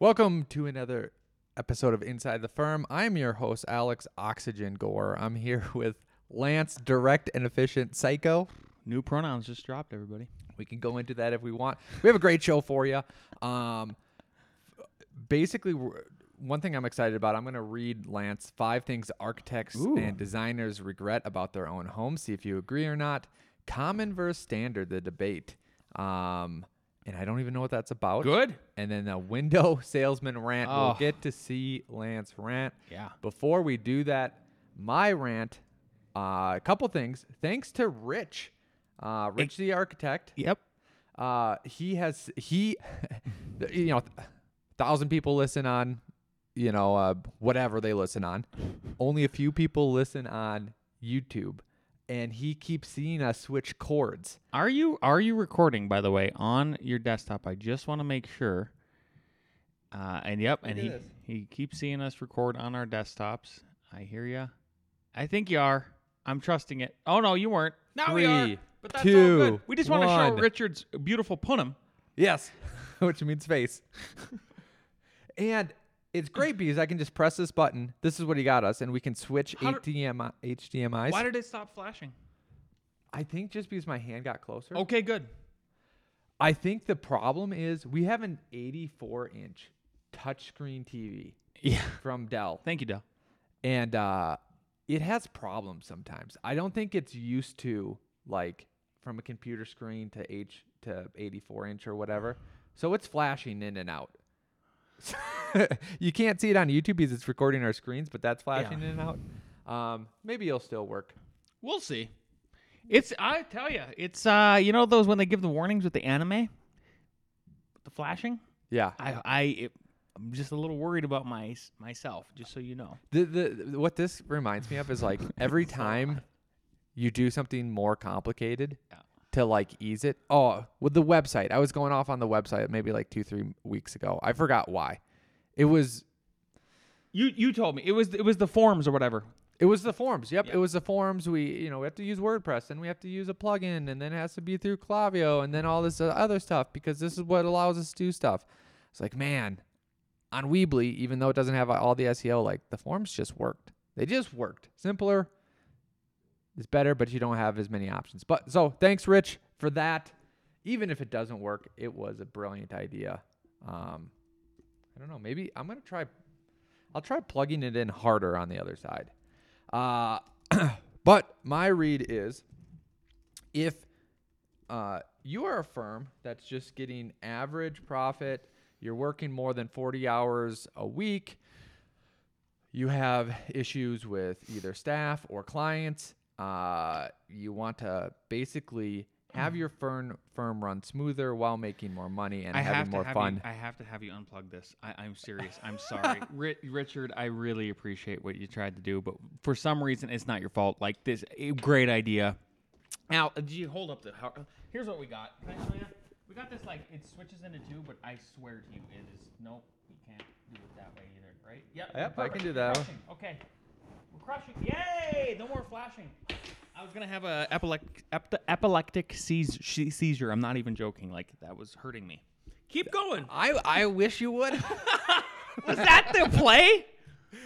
Welcome to another episode of Inside the Firm. I'm your host, Alex Oxygen Gore. I'm here with Lance, direct and efficient psycho. New pronouns just dropped, everybody. We can go into that if we want. We have a great show for you. Um, basically, one thing I'm excited about, I'm going to read Lance five things architects Ooh. and designers regret about their own home. See if you agree or not. Common versus standard, the debate. Um, and I don't even know what that's about. Good. And then the window salesman rant. We'll Oh. get to see Lance rant. Yeah. Before we do that, my rant, uh, a couple things. Thanks to Rich, uh, Rich the architect. Yep. Uh, he has he, you know, thousand people listen on, you know, uh, whatever they listen on. Only a few people listen on YouTube, and he keeps seeing us switch chords. Are you are you recording by the way on your desktop? I just want to make sure. Uh, and yep, and he he keeps seeing us record on our desktops. I hear ya. I think you are. I'm trusting it. Oh no, you weren't. Now we are. But that's all good. We just want to show. Richard's beautiful punum. Yes, which means face. and it's great because I can just press this button. This is what he got us, and we can switch How do- HDMI, HDMI's. Why did it stop flashing? I think just because my hand got closer. Okay, good. I think the problem is we have an 84 inch touchscreen TV Yeah. from Dell, Thank you, Dell. and uh, it has problems sometimes. I don't think it's used to like from a computer screen to H to 84 inch or whatever. So it's flashing in and out. you can't see it on YouTube because it's recording our screens, but that's flashing in and out. Um, maybe it'll still work. We'll see. It's I tell you, it's uh, you know those when they give the warnings with the anime, the flashing. Yeah. I I it, I'm just a little worried about my myself, just so you know. The, the what this reminds me of is like every time you do something more complicated Yeah. To like ease it. Oh, with the website, I was going off on the website maybe like two three weeks ago. I forgot why. It was You you told me it was it was the forms or whatever. it was the forms. Yep, Yeah. it was the forms. We you know we have to use WordPress and we have to use a plugin and then it has to be through Klaviyo and then all this uh, other stuff because this is what allows us to do stuff. It's like man, on Weebly, even though it doesn't have all the SEO, like the forms just worked. They just worked. Simpler is better, but you don't have as many options. But so thanks, Rich, for that. Even if it doesn't work, it was a brilliant idea. Um, I don't know. Maybe I'm gonna try. I'll try plugging it in harder on the other side. Uh, but my read is if uh, you are a firm that's just getting average profit, you're working more than 40 hours a week, you have issues with either staff or clients, uh, you want to basically have mm-hmm. your firm firm run smoother while making more money and I having more have fun. You, I have to have you unplug this. I, I'm serious. I'm sorry, Ri- Richard. I really appreciate what you tried to do, but for some reason, it's not your fault. Like this, a great idea. Now, uh, did you hold up the? Here's what we got. Can I show uh, you? We got this like it switches into two, but I swear to you, it is nope. You can't do it that way either, right? Yep. Yep, I can do that. crushing. Okay, crushing. Yay! No more flashing. I was gonna have a epileptic, epi- epileptic seiz- seizure. I'm not even joking. Like that was hurting me. Keep going. I I wish you would. Was that the play,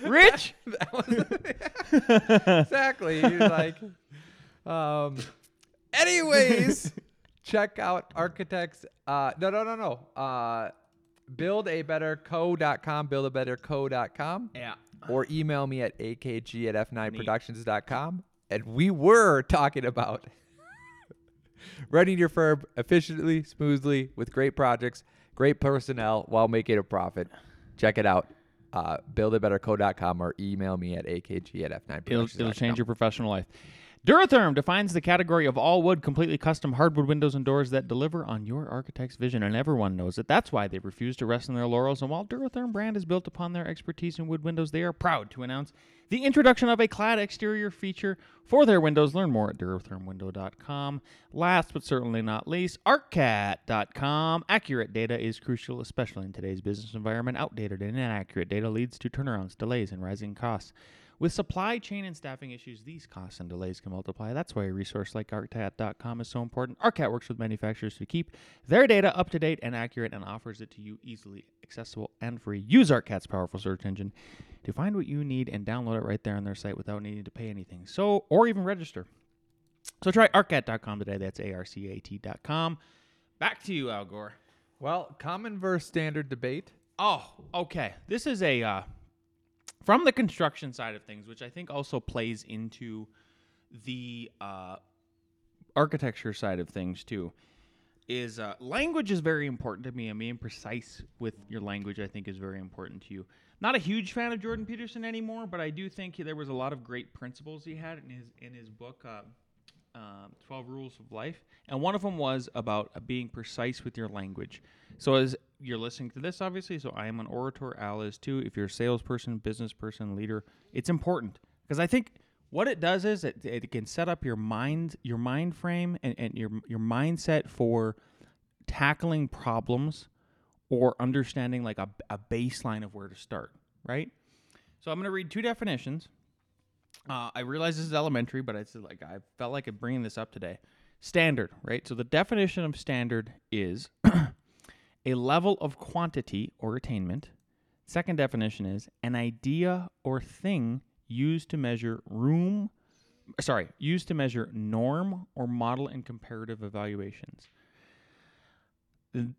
Rich? exactly. You're like, um. Anyways, check out architects. Uh, no, no, no, no. Uh, build a better co.com. Build a buildabetterco.com. Buildabetterco.com. Yeah. Or email me at akg at f9productions.com. And we were talking about running your firm efficiently, smoothly, with great projects, great personnel while making a profit. Check it out. Uh, buildabetterco.com or email me at akg at f9productions.com. It'll, it'll change your professional life. Duratherm defines the category of all wood, completely custom hardwood windows and doors that deliver on your architect's vision, and everyone knows it. That's why they refuse to rest on their laurels. And while Duratherm brand is built upon their expertise in wood windows, they are proud to announce the introduction of a clad exterior feature for their windows. Learn more at durathermwindow.com. Last but certainly not least, arcat.com. Accurate data is crucial, especially in today's business environment. Outdated and inaccurate data leads to turnarounds, delays, and rising costs. With supply chain and staffing issues, these costs and delays can multiply. That's why a resource like ArCat.com is so important. ArCat works with manufacturers to keep their data up to date and accurate and offers it to you easily accessible and free. Use ArCat's powerful search engine to find what you need and download it right there on their site without needing to pay anything. So, or even register. So try arcat.com today. That's A R C A T.com. Back to you, Al Gore. Well, common versus standard debate. Oh, okay. This is a uh, from the construction side of things, which I think also plays into the uh, architecture side of things too. Is uh, language is very important to me. and being precise with your language, I think, is very important to you. Not a huge fan of Jordan Peterson anymore, but I do think there was a lot of great principles he had in his in his book. Uh, uh, 12 rules of life and one of them was about being precise with your language so as you're listening to this obviously so i am an orator al is too if you're a salesperson business person leader it's important because i think what it does is it, it can set up your mind your mind frame and, and your your mindset for tackling problems or understanding like a, a baseline of where to start right so i'm going to read two definitions uh, I realize this is elementary, but it's like I felt like bringing this up today. Standard, right? So the definition of standard is a level of quantity or attainment. Second definition is an idea or thing used to measure room, sorry, used to measure norm or model in comparative evaluations.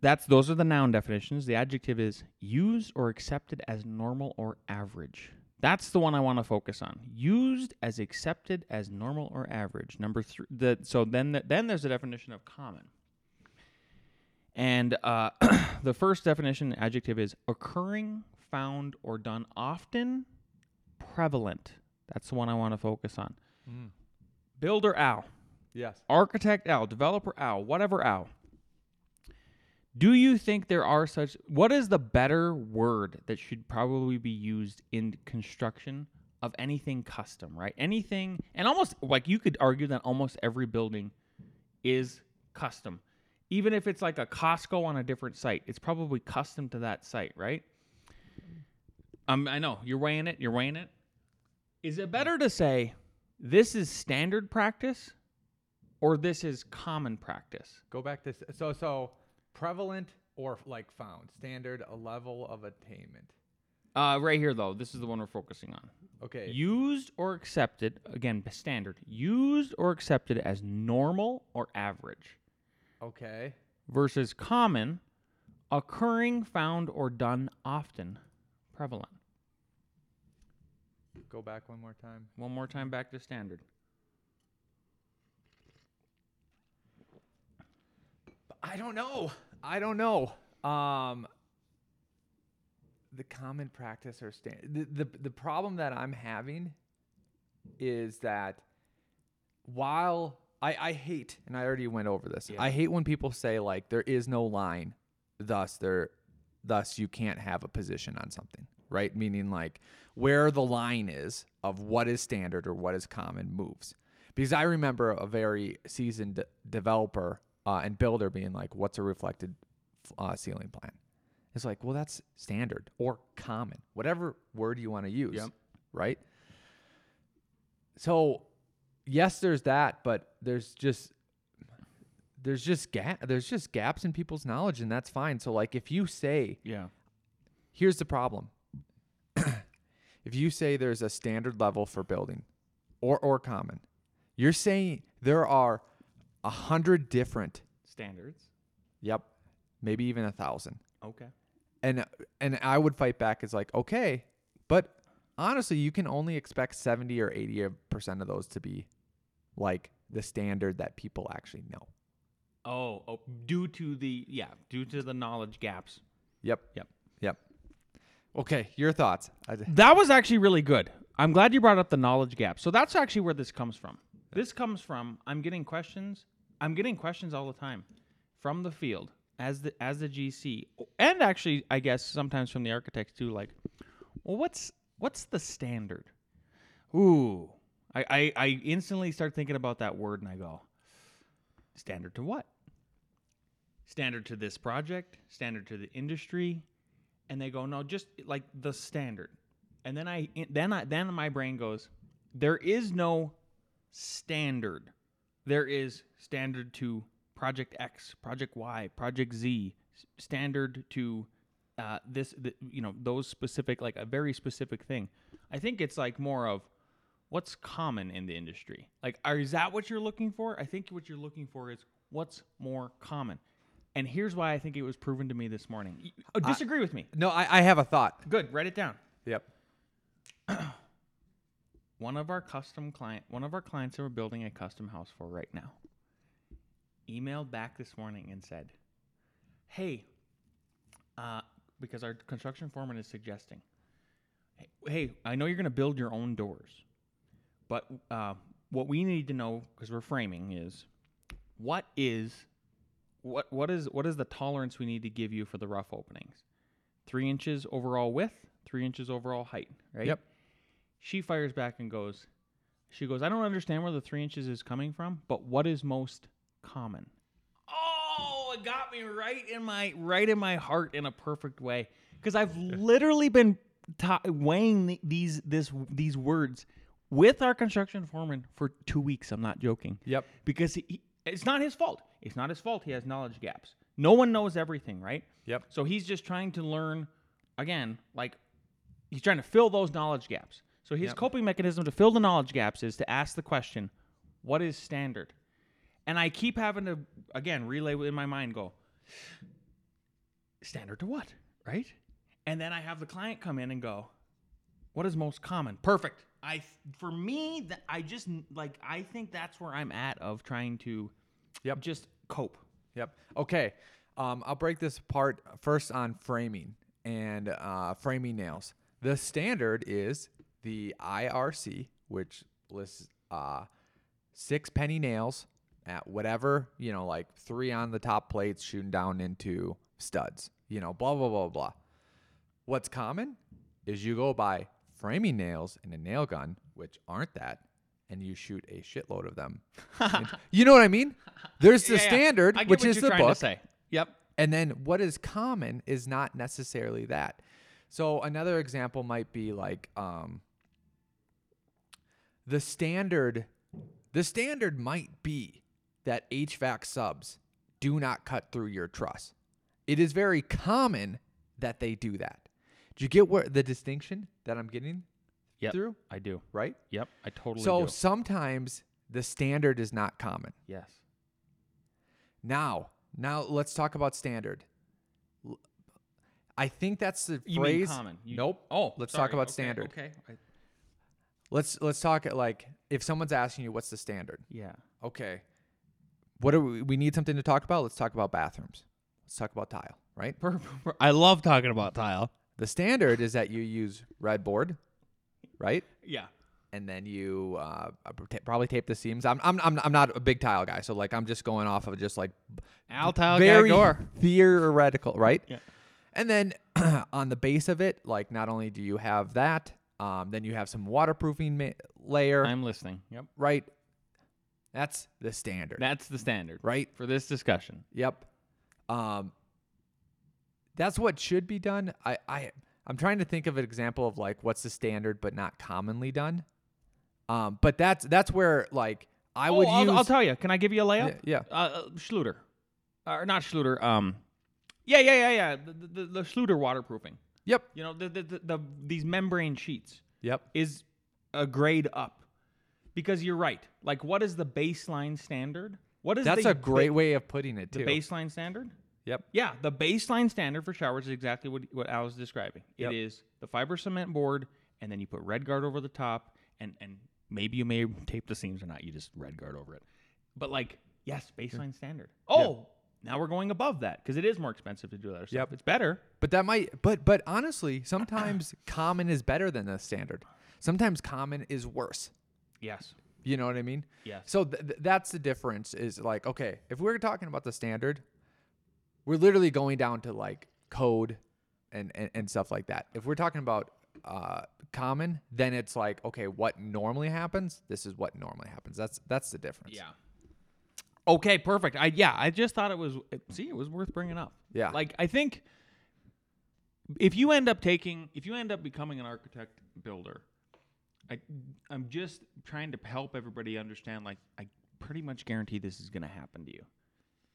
That's those are the noun definitions. The adjective is used or accepted as normal or average. That's the one I want to focus on. Used as accepted as normal or average. Number three. The, so then, the, then there's a definition of common. And uh, the first definition adjective is occurring, found, or done often, prevalent. That's the one I want to focus on. Mm. Builder Al, Yes. architect Al, developer Al, whatever Al. Do you think there are such what is the better word that should probably be used in construction of anything custom, right? Anything and almost like you could argue that almost every building is custom. Even if it's like a Costco on a different site, it's probably custom to that site, right? Um I know, you're weighing it, you're weighing it. Is it better to say this is standard practice or this is common practice? Go back to so so prevalent or like found standard a level of attainment. Uh, right here though, this is the one we're focusing on. Okay. Used or accepted, again, standard. Used or accepted as normal or average okay. versus common, occurring, found, or done often, prevalent. Go back one more time. One more time back to standard. I don't know. I don't know. Um, the common practice or stand the, the the problem that I'm having is that while I I hate and I already went over this. Yeah. I hate when people say like there is no line, thus there thus you can't have a position on something, right? Meaning like where the line is of what is standard or what is common moves. Because I remember a very seasoned de- developer uh, and builder being like, "What's a reflected uh, ceiling plan?" It's like, well, that's standard or common, whatever word you want to use, Yep. right? So, yes, there's that, but there's just there's just gap there's just gaps in people's knowledge, and that's fine. So, like, if you say Yeah. here's the problem. if you say there's a standard level for building or or common, you're saying there are a hundred different, Standards. yep, maybe even a thousand. Okay. And and I would fight back as like, okay, but honestly, you can only expect 70 or 80 percent of those to be like the standard that people actually know. Oh, oh, due to the yeah, due to the knowledge gaps. Yep. Yep. Yep. Okay, your thoughts. That was actually really good. I'm glad you brought up the knowledge gap. So that's actually where this comes from. This comes from I'm getting questions. I'm getting questions all the time from the field as the as the GC, and actually, I guess sometimes from the architects too. Like, well, what's what's the standard? Ooh, I I, I instantly start thinking about that word, and I go, standard to what? Standard to this project, standard to the industry, and they go, no, just like the standard. And then I then I then my brain goes, there is no standard. There is standard to project X, project Y, project Z, standard to uh, this, th- you know, those specific, like a very specific thing. I think it's like more of what's common in the industry. Like, are, is that what you're looking for? I think what you're looking for is what's more common. And here's why I think it was proven to me this morning. Oh, disagree with me. No, I, I have a thought. Good. Write it down. Yep. one of our custom client one of our clients that we're building a custom house for right now emailed back this morning and said hey uh, because our construction foreman is suggesting hey, hey i know you're going to build your own doors but uh, what we need to know because we're framing is what is what what is what is the tolerance we need to give you for the rough openings three inches overall width three inches overall height right Yep. she fires back and goes, she goes, I don't understand where the three inches is coming from, but what is most common? Oh, it got me right in my right in my heart in a perfect way because I've literally been ta- weighing the, these this these words with our construction foreman for two weeks. I'm not joking. Yep. Because he, he- it's not his fault. It's not his fault. He has knowledge gaps. No one knows everything, right? Yep. So he's just trying to learn again, like he's trying to fill those knowledge gaps. So his Yep. coping mechanism to fill the knowledge gaps is to ask the question, what is standard? And I keep having to again relay in my mind go, standard to what? Right? And then I have the client come in and go, what is most common? Perfect. I for me that I just like I think that's where I'm at of trying to Yep. just cope. Yep. Okay. Um, I'll break this apart first on framing and uh, framing nails. The standard is the IRC, which lists uh, six penny nails at whatever, you know, like three on the top plates shooting down into studs, you know, blah, blah, blah, blah. What's common is you go buy framing nails and a nail gun, which aren't that, and you shoot a shitload of them. You know what I mean? There's the Yeah, yeah. standard, I get which what is you're the trying to book. say. Yep. And then what is common is not necessarily that. So another example might be like um, the standard. The standard might be that HVAC subs do not cut through your truss. It is very common that they do that. Do you get where the distinction that I'm getting Yep. through? I do. Right. Yep. I totally So do. sometimes the standard is not common. Yes. Now, now let's talk about standard. I think that's the You phrase. mean common? You- nope. Oh, let's sorry. talk about Okay, standard. Okay. I- Let's let's talk at like if someone's asking you what's the standard. yeah. Okay. What do we, we need something to talk about? Let's talk about bathrooms. Let's talk about tile, right? I love talking about tile. The standard is that you use red board, right? Yeah. And then you uh, ta- probably tape the seams. I'm, I'm I'm I'm not a big tile guy, so like I'm just going off of just like Al tile very guy Gore. theoretical, right? Yeah. And then on the base of it, like not only do you have that, um, then you have some waterproofing ma- layer, I'm listening. Yep. right? That's the standard, That's the standard right? for this discussion. Yep. Um, that's what should be done. I, I I'm trying to think of an example of like what's the standard but not commonly done. Um, but that's that's where like I would oh, I'll, use. I'll tell you. Can I give you a layup? Yeah, Uh, uh, Schluter, or not Schluter. Um, yeah, yeah, yeah, yeah. The, the, the, Schluter waterproofing. Yep. You know, the, the, the, the these membrane sheets Yep. is a grade up, because you're right. Like, what is the baseline standard? What is That's a great ba- way of putting it Too. the baseline standard? Yep. Yeah, the baseline standard for showers is exactly what what Al was describing. Yep. It is the fiber cement board, and then you put RedGard over the top, and and maybe you may tape the seams or not. You just RedGard over it. But like, yes, baseline standard. Oh, now we're going above that because it is more expensive to do that. Stuff. Yep. It's better. But that might but but honestly, sometimes common is better than the standard. Sometimes common is worse. Yes. You know what I mean? Yes. So th- th- that's the difference. Is like okay, if we're talking about the standard, we're literally going down to like code and and, and stuff like that. If we're talking about uh, common, then it's like okay, what normally happens? This is what normally happens. That's that's the difference. Yeah. Okay, perfect. I yeah, I just thought it was see, it was worth bringing up. Yeah. Like I think if you end up taking if you end up becoming an architect builder, I I'm just trying to help everybody understand like I pretty much guarantee this is going to happen to you.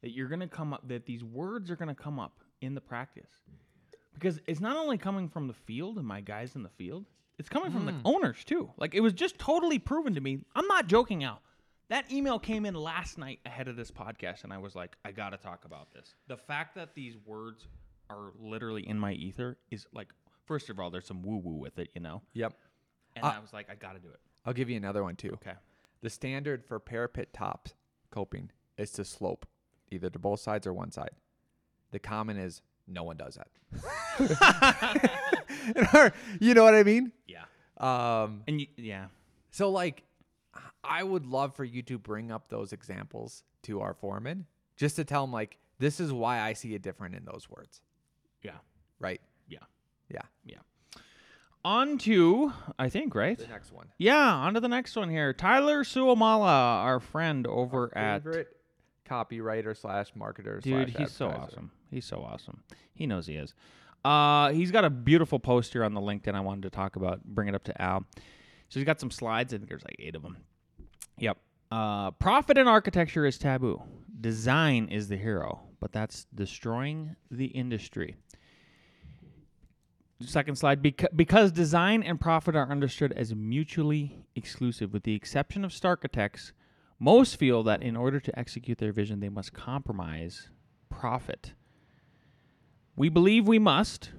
That you're going to come up that these words are going to come up in the practice. Because it's not only coming from the field and my guys in the field, it's coming from the owners too. Like it was just totally proven to me. I'm not joking out. That email came in last night ahead of this podcast, and I was like, I got to talk about this. The fact that these words are literally in my ether is like, first of all, there's some woo woo with it, you know? Yep. And Uh, I was like, I got to do it. I'll give you another one too. Okay. The standard for parapet tops coping is to slope either to both sides or one side. The common is no one does that. you know what I mean? Yeah. Um, And you, yeah. so like, I would love for you to bring up those examples to our foreman, just to tell him like, this is why I see it different in those words, Yeah. right? Yeah. Yeah. Yeah. On to, I think, right? The next one. Yeah, on to the next one here. Tyler Suamala, our friend over at. Favorite copywriter slash marketer. Dude, slash he's so awesome. He's so awesome. He knows he is. Uh, he's got a beautiful post here on the LinkedIn I wanted to talk about, bring it up to Al. So he's got some slides. I think there's like eight of them. Yep. Uh, profit in architecture is taboo. Design is the hero, but that's destroying the industry. Second slide. Beca- because design and profit are understood as mutually exclusive, with the exception of Starchitects, most feel that in order to execute their vision, they must compromise profit. We believe we must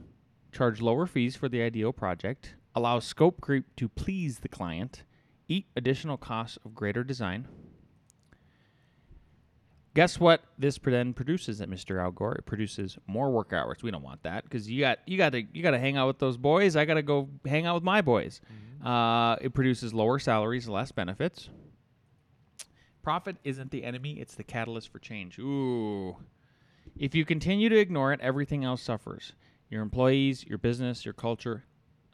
charge lower fees for the ideal project, allow scope creep to please the client, eat additional costs of greater design. Guess what this then produces at Mr. Al Gore? It produces more work hours. We don't want that because you got you got to you got to hang out with those boys. I got to go hang out with my boys. Uh, it produces lower salaries, less benefits. Profit isn't the enemy; it's the catalyst for change. Ooh. If you continue to ignore it, everything else suffers. Your employees, your business, your culture.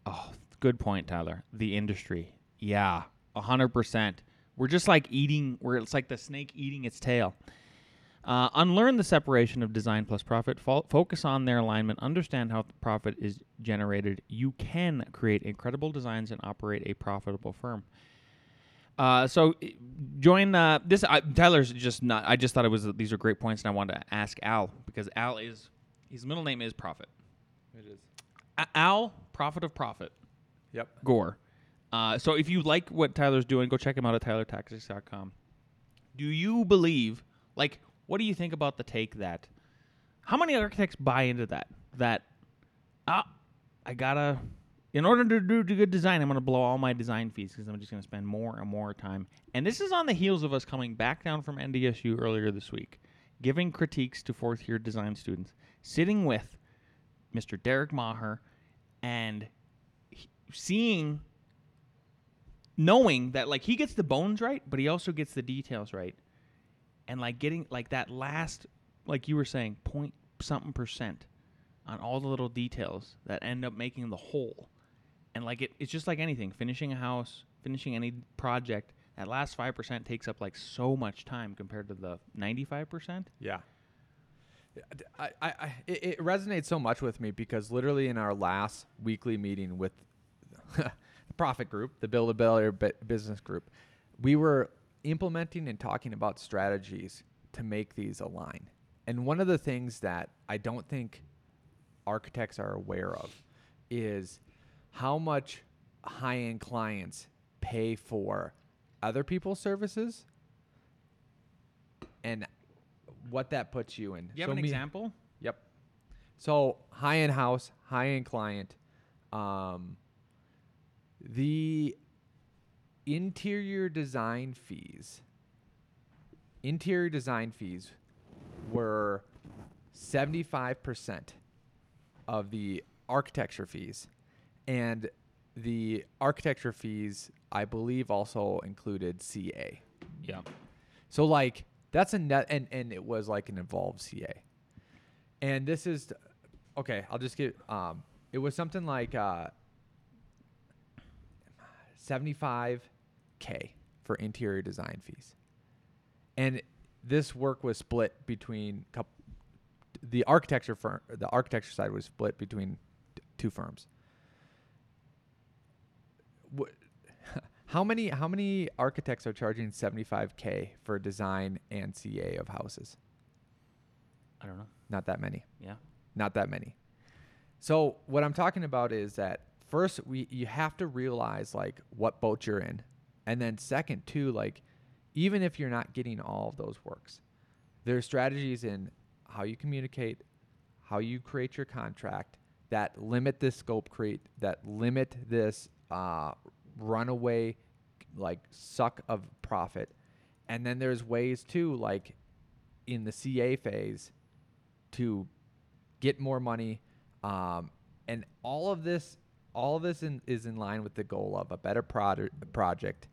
Oh, good point, Tyler. The industry. Yeah, 100%. We're just like eating, where it's like the snake eating its tail. Uh, unlearn the separation of design plus profit. Fo- focus on their alignment. Understand how profit is generated. You can create incredible designs and operate a profitable firm. Uh, so join uh, this. Uh, Tyler's just not. I just thought it was these are great points, and I wanted to ask Al because Al is his middle name is Profit. It is. A- Al Profit of Profit Yep. Gore. Uh, so if you like what Tyler's doing, go check him out at tylertactics.com. Do you believe? Like, what do you think about the take that? How many architects buy into that? That ah, I gotta. In order to do good design, I'm going to blow all my design fees because I'm just going to spend more and more time. And this is on the heels of us coming back down from NDSU earlier this week, giving critiques to fourth year design students, sitting with Mr. Derek Maher, and seeing, knowing that like he gets the bones right, but he also gets the details right, and like getting like that last, like you were saying, point something percent on all the little details that end up making the whole. And like it, it's just like anything. Finishing a house, finishing any project, that last five percent takes up like so much time compared to the ninety-five percent. Yeah. I, I, I it, it resonates so much with me because literally in our last weekly meeting with the profit group, the Build a Better Business Group, we were implementing and talking about strategies to make these align. And one of the things that I don't think architects are aware of is how much high end clients pay for other people's services and what that puts you in. Do you have So an me- example? Yep. So high end house, high end client. Um, the interior design fees. Interior design fees were seventy five percent of the architecture fees, and the architecture fees I believe also included CA. Yeah. So like that's a net and and it was like an involved CA. And this is okay, I'll just get um it was something like uh 75k for interior design fees. And this work was split between coup the architecture firm the architecture side was split between t- two firms. Wh- how many how many architects are charging 75k for design and CA of houses? I don't know. Not that many. Yeah. Not that many. So what I'm talking about is that first we you have to realize like what boat you're in. And then second too like even if you're not getting all of those works, there are strategies in how you communicate, how you create your contract that limit this scope create that limit this uh, runaway like suck of profit. And then there's ways too like in the CA phase to get more money um, and all of this all of this in, is in line with the goal of a better prod- project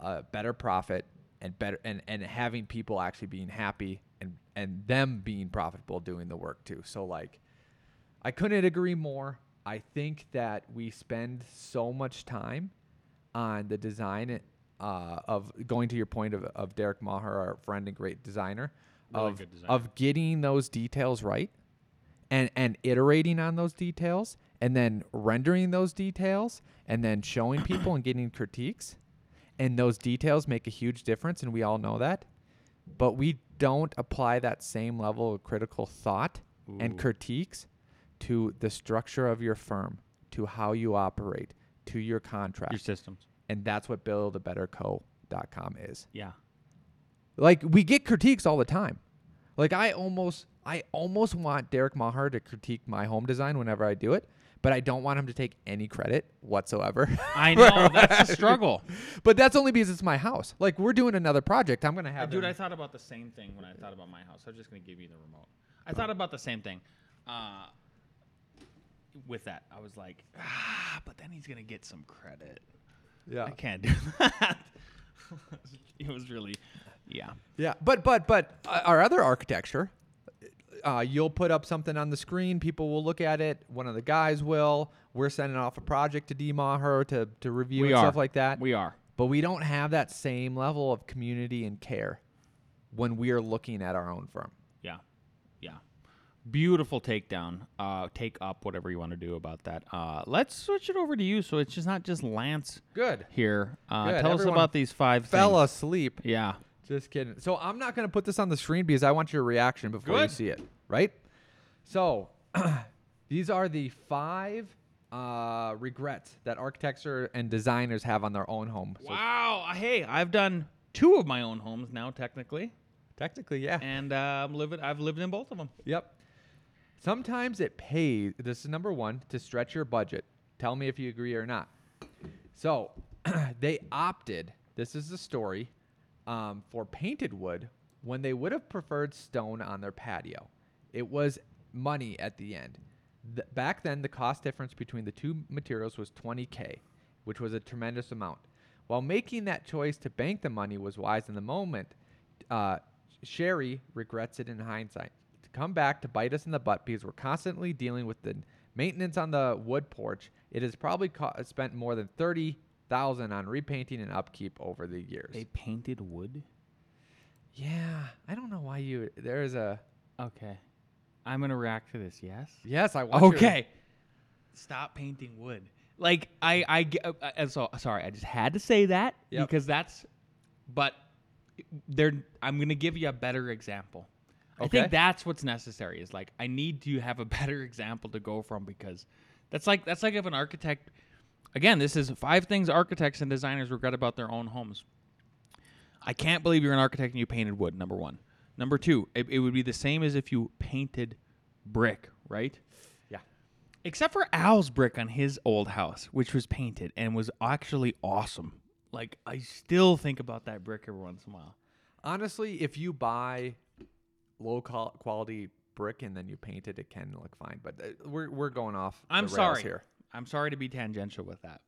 a better profit and better and, and having people actually being happy and and them being profitable doing the work too so like i couldn't agree more i think that we spend so much time on the design uh, of going to your point of, of derek maher our friend and great designer Really of, designer. of getting those details right and and iterating on those details and then rendering those details and then showing people and getting critiques. And those details make a huge difference and we all know that. But we don't apply that same level of critical thought and critiques to the structure of your firm to how you operate to your contract Your systems. and that's what buildabetterco.com is Yeah. like we get critiques all the time. Like I almost I almost want Derek Maher to critique my home design whenever I do it, but I don't want him to take any credit whatsoever. I know that's a struggle. but that's only because it's my house. Like we're doing another project. I'm gonna have Dude, I thought about the same thing when I thought about my house. I was just gonna give you the remote. I thought about the same thing. Uh, with that, I was like, ah, but then he's gonna get some credit. yeah. I can't do that. it was really, yeah. Yeah, but but but uh, our other architecture, uh, you'll put up something on the screen. People will look at it. One of the guys will. We're sending off a project to D Maher to to review We and are. stuff like that. We are. but we don't have that same level of community and care when we are looking at our own firm. Yeah, yeah. Beautiful takedown, uh, take up, whatever you want to do about that. Uh, let's switch it over to you, so it's just not just Lance Good. here. Uh, Good. Tell us about these five Fell things. asleep. Yeah. Just kidding. So I'm not going to put this on the screen because I want your reaction before you see it, right? So these are the five uh, regrets that architects and designers have on their own home. So Wow. Hey, I've done two of my own homes now, technically, technically, yeah. and uh, I'm living. I've lived in both of them. Yep. Sometimes it pays. This is number one to stretch your budget. Tell me if you agree or not. So they opted. This is the story um, for painted wood when they would have preferred stone on their patio. It was money at the end. Th- back then, the cost difference between the two materials was 20k, which was a tremendous amount. While making that choice to bank the money was wise in the moment, uh, Sherry regrets it in hindsight. Come back to bite us in the butt because we're constantly dealing with the maintenance on the wood porch. It has probably co- spent more than thirty thousand on repainting and upkeep over the years. They painted wood. yeah, I don't know why you. There's a Okay. I'm gonna react to this. Yes. yes. I want you Okay. Stop painting wood. Like I, I, ge- uh, uh, and so sorry. I just had to say that Yep. because that's. But there, I'm gonna give you a better example. I think that's what's necessary. Is like I need to have a better example to go from because that's like that's like if an architect. Again, this is five things architects and designers regret about their own homes. I can't believe you're an architect and you painted wood. Number one. Number two, it, it would be the same as if you painted brick, right? Yeah. Except for Al's brick on his old house, which was painted and was actually awesome. Like I still think about that brick every once in a while. Honestly, if you buy low quality brick and then you paint it, it can look fine. But uh, we're we're going off. I'm the rails sorry. here. I'm sorry to be tangential with that.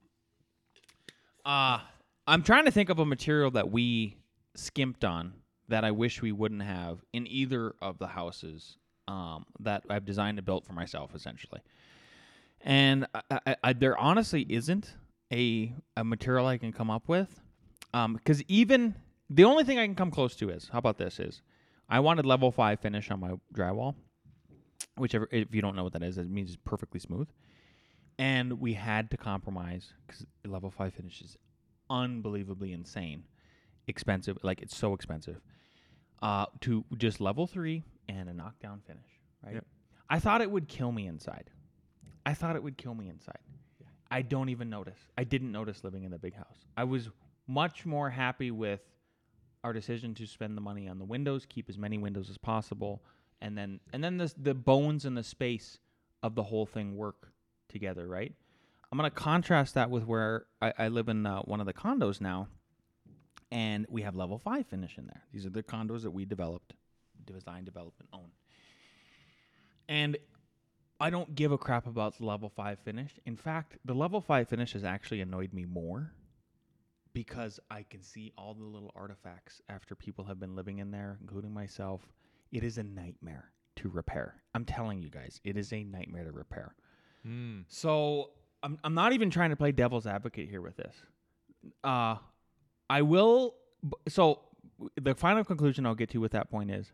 Uh, I'm trying to think of a material that we skimped on that I wish we wouldn't have in either of the houses um, that I've designed and built for myself, essentially. And I, I, I, there honestly isn't a a material I can come up with, because even the only thing I can come close to is how about this is I wanted level five finish on my drywall, whichever if you don't know what that is, it means it's perfectly smooth. And we had to compromise because level five finish is unbelievably insane, expensive. Like it's so expensive. Uh, to just level three and a knockdown finish, right? Yep. I thought it would kill me inside. I thought it would kill me inside. I don't even notice. I didn't notice living in the big house. I was much more happy with our decision to spend the money on the windows, keep as many windows as possible, and then and then the the bones and the space of the whole thing work together, right? I'm gonna contrast that with where I, I live in uh, one of the condos now, and we have level five finish in there. These are the condos that we developed, design, develop, and own. And I don't give a crap about the level five finish. In fact, the level five finish has actually annoyed me more because I can see all the little artifacts after people have been living in there, including myself. It is a nightmare to repair. I'm telling you guys, it is a nightmare to repair. Mm. So I'm I'm not even trying to play devil's advocate here with this. Uh I will so the final conclusion I'll get to with that point is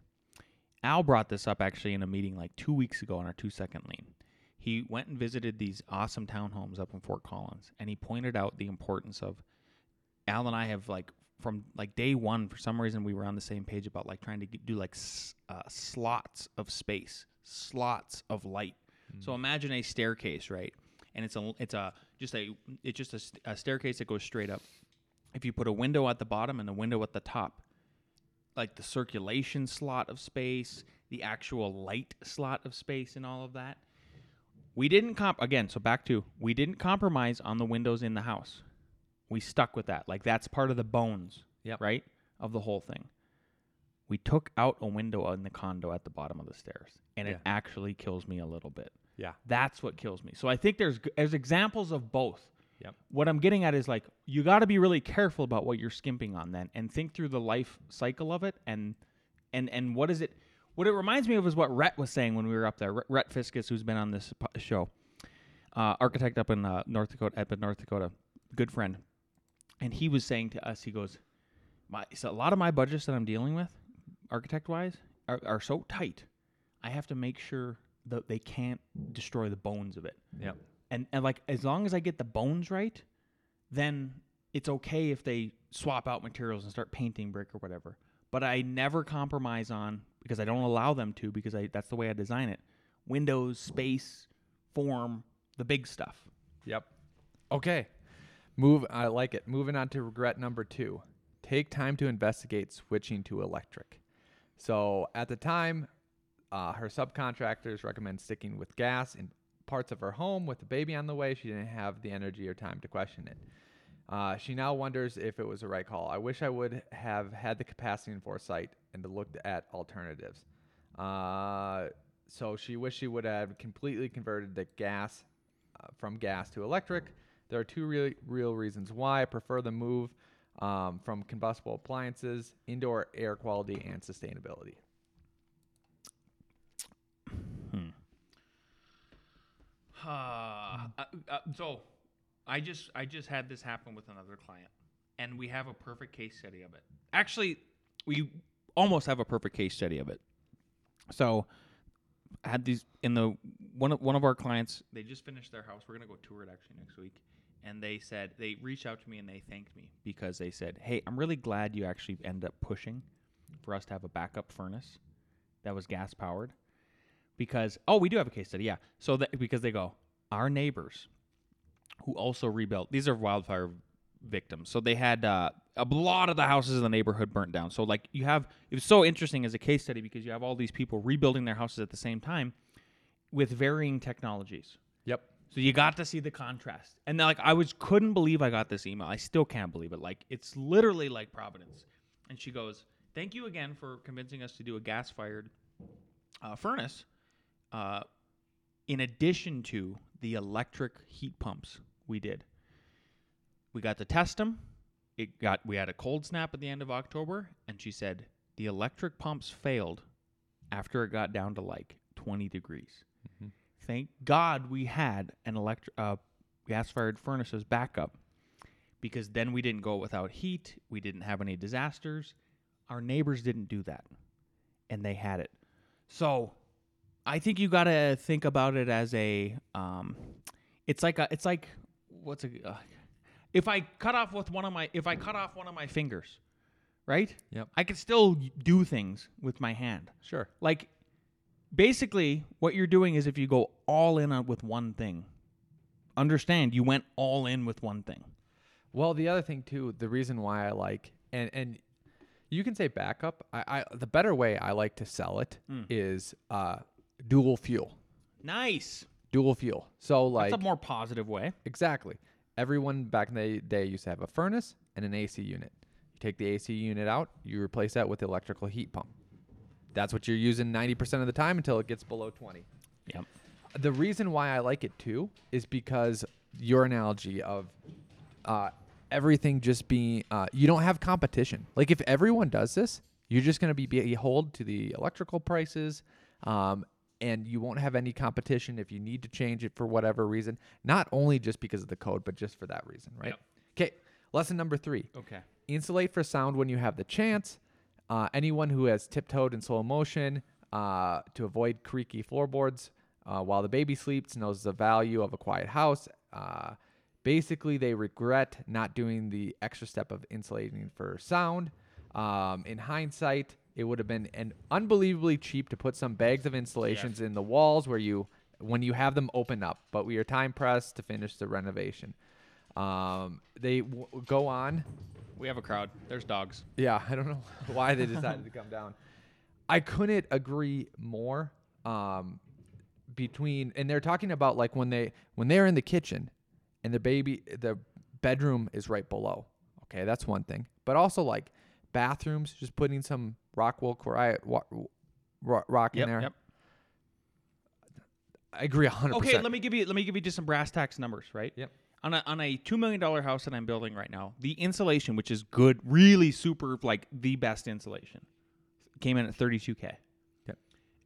Al brought this up actually in a meeting like 2 weeks ago on our 2 second lean. He went and visited these awesome townhomes up in Fort Collins and he pointed out the importance of Al and I have like from like day 1 for some reason we were on the same page about like trying to get, do like s- uh, slots of space, slots of light. So imagine a staircase, right? And it's a it's a just a it's just a, a staircase that goes straight up. If you put a window at the bottom and a window at the top, like the circulation slot of space, the actual light slot of space, and all of that. We didn't comp again. So back to we didn't compromise on the windows in the house. We stuck with that. Like that's part of the bones, Yep. right, of the whole thing. We took out a window in the condo at the bottom of the stairs, and Yeah. it actually kills me a little bit. Yeah. That's what kills me. So I think there's there's examples of both. Yep. What I'm getting at is like you got to be really careful about what you're skimping on then, and think through the life cycle of it, and and and what is it? What it reminds me of is what Rhett was saying when we were up there. Rhett- Fiskus, who's been on this show, uh, architect up in uh, North Dakota, up in North Dakota, good friend, and he was saying to us, he goes, "My so a lot of my budgets that I'm dealing with, architect wise, are, are so tight. I have to make sure that they can't destroy the bones of it. Yep. And and like as long as I get the bones right, then it's okay if they swap out materials and start painting brick or whatever. But I never compromise on because I don't allow them to because I that's the way I design it. Windows, space, form, the big stuff. Yep. Okay. Move. I like it. Moving on to regret number two. Take time to investigate switching to electric. So at the time, uh, her subcontractors recommend sticking with gas in parts of her home. With the baby on the way, she didn't have the energy or time to question it. Uh, she now wonders if it was the right call. I wish I would have had the capacity and foresight and to look at alternatives. Uh, so she wished she would have completely converted the gas uh, from gas to electric. There are two real, real reasons why I prefer the move um, from combustible appliances, indoor air quality, and sustainability. Uh, uh, uh, so I just I just had this happen with another client, and we have a perfect case study of it. Actually, we almost have a perfect case study of it. So I had these in the one of one of our clients. They just finished their house. We're gonna go tour it actually next week. And they said they reached out to me and they thanked me because they said, "Hey, I'm really glad you actually ended up pushing for us to have a backup furnace that was gas powered." because oh we do have a case study yeah so that because they go our neighbors who also rebuilt these are wildfire victims so they had uh, a lot of the houses in the neighborhood burnt down so like you have it was so interesting as a case study because you have all these people rebuilding their houses at the same time with varying technologies Yep. So you got to see the contrast. And like I was couldn't believe I got this email. I still can't believe it. Like it's literally like Providence. And she goes, "Thank you again for convincing us to do a gas-fired uh, furnace uh, in addition to the electric heat pumps we did." we got to test them. It got we had a cold snap at the end of October, and she said the electric pumps failed after it got down to like 20 degrees. Thank God we had an electric uh, gas-fired furnaces backup because then we didn't go without heat. We didn't have any disasters. Our neighbors didn't do that, and they had it. So, I think you got to think about it as a. Um, it's like a. It's like what's a. Uh, if I cut off with one of my. If I cut off one of my fingers, right? Yep. I could still do things with my hand. Sure. Like, basically, what you're doing is if you go all in on, with one thing, understand you went all in with one thing. Well, the other thing too, the reason why I like and and you can say backup. I, I the better way I like to sell it is uh dual fuel. Nice. Dual fuel. So like That's a more positive way. exactly. Everyone back in the day used to have a furnace and an AC unit. You take the AC unit out, you replace that with the electrical heat pump. That's what you're using 90% of the time until it gets below 20. Yep. The reason why I like it too is because your analogy of uh, everything just being uh, you don't have competition. Like if everyone does this, you're just going to be behold to the electrical prices, um, and you won't have any competition if you need to change it for whatever reason. Not only just because of the code, but just for that reason, right? Yep. Okay. Lesson number three: Okay. insulate for sound when you have the chance. Uh, anyone who has tiptoed in slow motion uh, to avoid creaky floorboards uh, while the baby sleeps knows the value of a quiet house. Uh, basically, they regret not doing the extra step of insulating for sound. Um, in hindsight, it would have been an unbelievably cheap to put some bags of insulations in the walls where you when you have them open up, but we are time pressed to finish the renovation. Um, they w- go on We have a crowd. There's dogs. yeah, I don't know why they decided to come down. I couldn't agree more. Um, between and they're talking about like when they when they're in the kitchen, and the baby the bedroom is right below. Okay, that's one thing. But also like bathrooms, just putting some Rockwool Quiet rock Yep. in there. Yep. I agree 100%. Okay, let me give you let me give you just some brass tacks numbers, right? Yep. On a on a two million dollar house that I'm building right now, the insulation, which is good, really super like the best insulation, came in at thirty two K. Yep.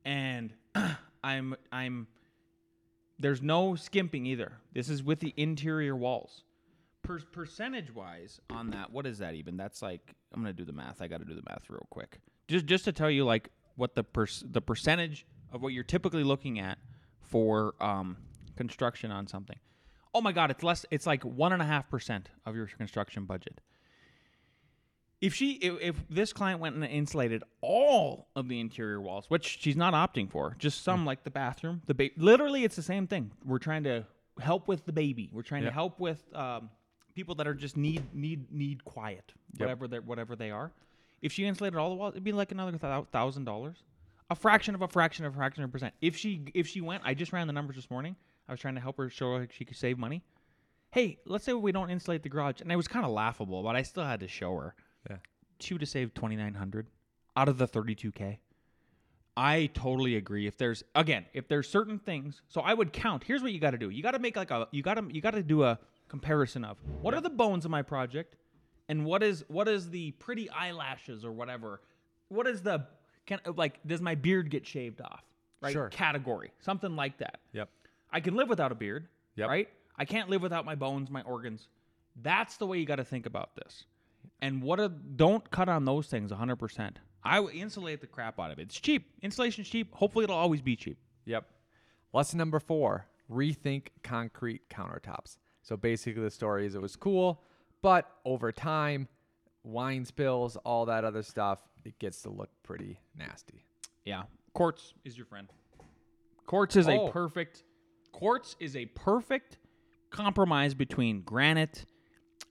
And I'm I'm there's no skimping either. This is with the interior walls. Per- percentage wise on that, what is that even? That's like I'm gonna do the math. I got to do the math real quick. Just just to tell you like what the per- the percentage of what you're typically looking at for um, construction on something. Oh my God, it's less. It's like one and a half percent of your construction budget. If she, if, if this client went and insulated all of the interior walls, which she's not opting for, just some like the bathroom, the ba- literally it's the same thing. We're trying to help with the baby. We're trying Yep. to help with um, people that are just need need need quiet, Yep. whatever they whatever they are. If she insulated all the walls, it'd be like another thousand dollars, a fraction of a fraction of a fraction of a percent. If she if she went, I just ran the numbers this morning. I was trying to help her show her she could save money. Hey, let's say we don't insulate the garage, and it was kind of laughable, but I still had to show her. Yeah. She would have saved twenty nine hundred out of the thirty two k. I totally agree. If there's again, if there's certain things, so I would count. Here's what you got to do. You got to make like a you got to you got to do a comparison of what are the bones of my project, and what is what is the pretty eyelashes or whatever. What is the can like does my beard get shaved off? Right Sure. category something like that. Yep. I can live without a beard, Yep. right? I can't live without my bones, my organs. That's the way you got to think about this. And what a don't cut on those things 100%. I would insulate the crap out of it. It's cheap. Insulation's cheap. Hopefully it'll always be cheap. Yep. Lesson number four rethink concrete countertops. So basically, the story is it was cool, but over time, wine spills, all that other stuff, it gets to look pretty nasty. Yeah. Quartz is your friend. Quartz is Oh. a perfect quartz is a perfect compromise between granite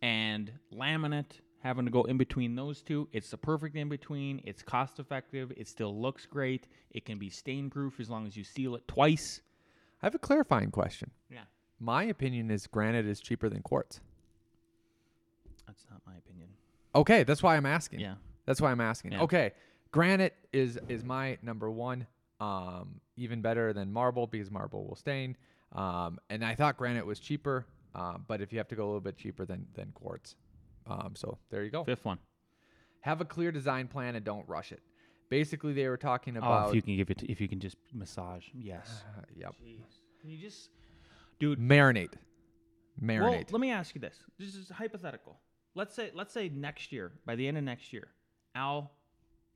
and laminate. Having to go in between those two, it's the perfect in between. It's cost effective. It still looks great. It can be stain proof as long as you seal it twice. I have a clarifying question. Yeah. My opinion is granite is cheaper than quartz. That's not my opinion. Okay, that's why I'm asking. Yeah. That's why I'm asking. Yeah. Okay, granite is is my number one. Um, even better than marble because marble will stain. Um, and I thought granite was cheaper. Um, but if you have to go a little bit cheaper, than then quartz. Um, so there you go. Fifth one. Have a clear design plan and don't rush it. Basically, they were talking Oh, about. if you can give it, if you can just massage, yes. Uh, yep. Can you just, dude? Marinate. Marinate. Well, Marinate. let me ask you this. This is hypothetical. Let's say, let's say next year, by the end of next year, Al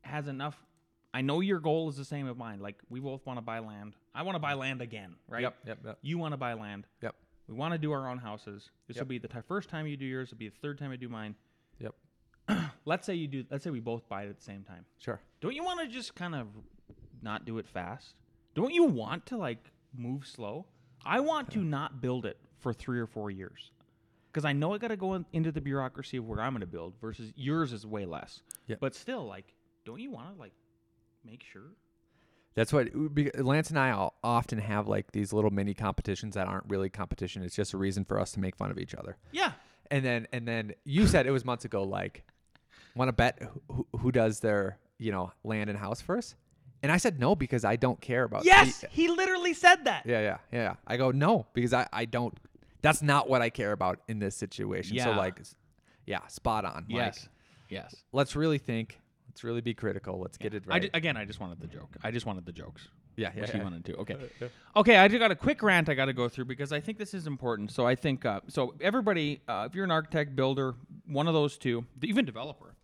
has enough. I know your goal is the same as mine. Like we both want to buy land. I want to buy land again, right? Yep. Yep. Yep. You want to buy land. Yep. We want to do our own houses. This will be the ti- first time you do yours. It'll be the third time I do mine. Yep. Let's say you do. Let's say we both buy it at the same time. Sure. Don't you want to just kind of not do it fast? Don't you want to like move slow? I want to not build it for three or four years because I know I got to go in, into the bureaucracy of where I'm going to build versus yours is way less. Yeah. But still, like, don't you want to like make sure? That's what Lance and I all often have like these little mini competitions that aren't really competition. It's just a reason for us to make fun of each other. Yeah. And then and then you said it was months ago. Like, want to bet who, who does their you know land and house first? And I said no because I don't care about. Yes, he literally said that. Yeah, yeah, yeah. yeah. I go no because I I don't. That's not what I care about in this situation. So like, yeah, spot on. Like, Yes. Yes. let's really think. Let's really be critical. Let's get it I right. ju- again, I just wanted the joke. I just wanted the jokes. yeah, yeah, Which yeah. he wanted to. Okay. Okay, I just got a quick rant I got to go through because I think this is important. So I think uh, so. Everybody, uh, if you're an architect, builder, one of those two, even developer,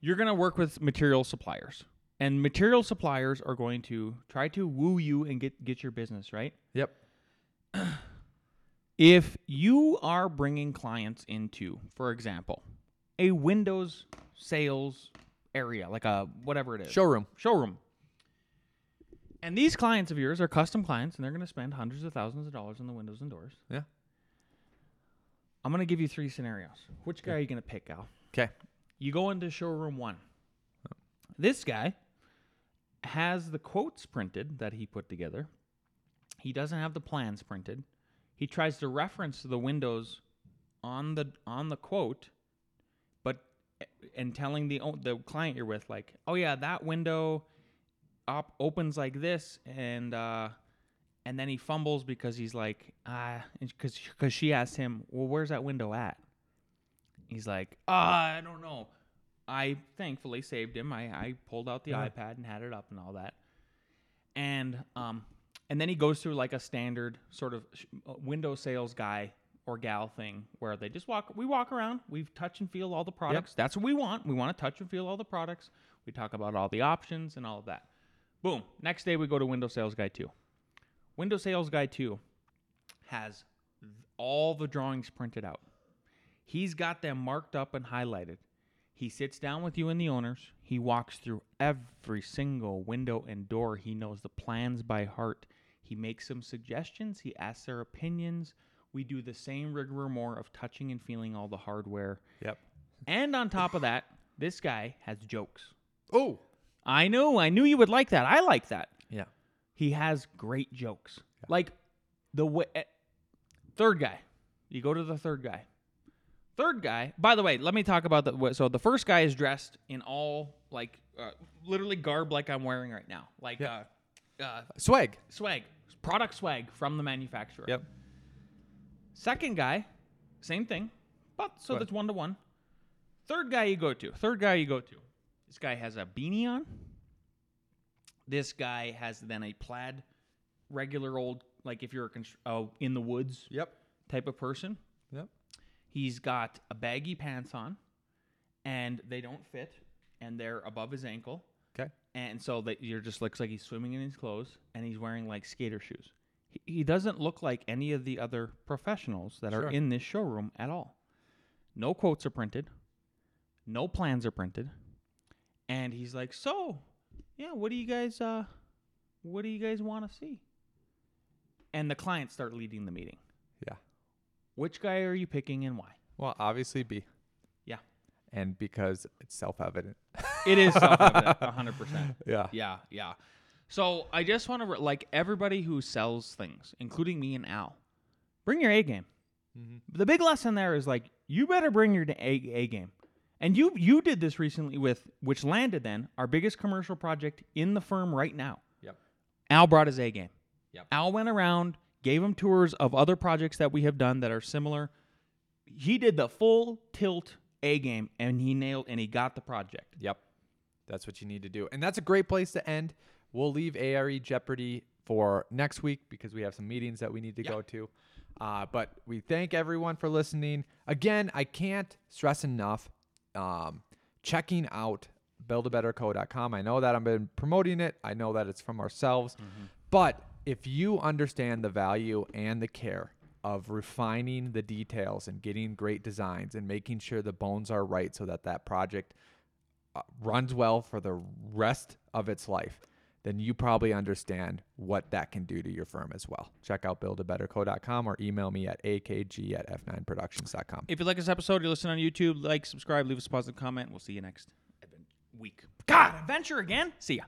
you're going to work with material suppliers, and material suppliers are going to try to woo you and get get your business right. Yep. If you are bringing clients into, for example, a Windows sales area, like a whatever it is, Showroom. showroom. And these clients of yours are custom clients, and they're going to spend hundreds of thousands of dollars on the windows and doors. Yeah. I'm going to give you three scenarios. Which guy are you going to pick, Al? Okay. You go into showroom one. Oh. This guy has the quotes printed that he put together. He doesn't have the plans printed. He tries to reference the windows on the on the quote, and telling the the client you're with like, oh yeah, that window op- opens like this, and uh, and then he fumbles because he's like, ah, because because she asked him, well, where's that window at? He's like, ah, I don't know. I thankfully saved him. I, I pulled out the Yeah. iPad and had it up and all that. And um, and then he goes through like a standard sort of sh- uh, window sales guy or gal thing where they just walk. We walk around. We touch and feel all the products. That's what we want. We want to touch and feel all the products. We talk about all the options and all of that. Boom. Next day we go to window sales guy two. Window sales guy two has all the drawings printed out. He's got them marked up and highlighted. He sits down with you and the owners. He walks through every single window and door. He knows the plans by heart. He makes some suggestions. He asks their opinions. We do the same rigor more of touching and feeling all the hardware. Yep. And on top of that, this guy has jokes. Oh. I know, I knew you would like that. I like that. Yeah. He has great jokes. Like the way, eh, third guy. You go to the third guy. Third guy. By the way, let me talk about the. So the first guy is dressed in all like uh, literally garb like I'm wearing right now, like Yeah. uh, uh, Swag. swag, product swag from the manufacturer. Yep. Second guy, same thing, but so that's one to one. Third guy you go to. Third guy you go to. This guy has a beanie on. This guy has then a plaid, regular old like if you're a constr- oh, in the woods Yep. type of person. Yep. He's got a baggy pants on, and they don't fit, and they're above his ankle, Okay. and so that you're just looks like he's swimming in his clothes, and he's wearing like skater shoes. He, doesn't look like any of the other professionals that Sure. are in this showroom at all. No quotes are printed, no plans are printed, and he's like, "So, yeah, what do you guys, uh, what do you guys want to see?" And the clients start leading the meeting. Yeah. Which guy are you picking and why? Well, obviously B. Yeah. And because it's self-evident. It is self-evident, hundred percent. yeah. Yeah, yeah. So I just want to re- like everybody who sells things, including me and Al, bring your A game. Mhm. The big lesson there is like you better bring your A, A game. And you you did this recently with which landed then our biggest commercial project in the firm right now. Yep. Al brought his A game. Yep. Al went around, gave him tours of other projects that we have done that are similar. He did the full tilt A game and he nailed and he got the project. Yep. That's what you need to do. And that's a great place to end. We'll leave ARE Jeopardy for next week because we have some meetings that we need to go to. Uh, but we thank everyone for listening. Again, I can't stress enough um, checking out buildabetterco.com. I know that I've been promoting it, I know that it's from ourselves. But if you understand the value and the care of refining the details and getting great designs and making sure the bones are right so that that project uh, runs well for the rest of its life, then you probably understand what that can do to your firm as well. Check out buildabetterco.com or email me at akg at f9productions.com. If you like this episode, you're listening on YouTube, like, subscribe, leave us a positive comment. We'll see you next week. God, adventure again? See ya.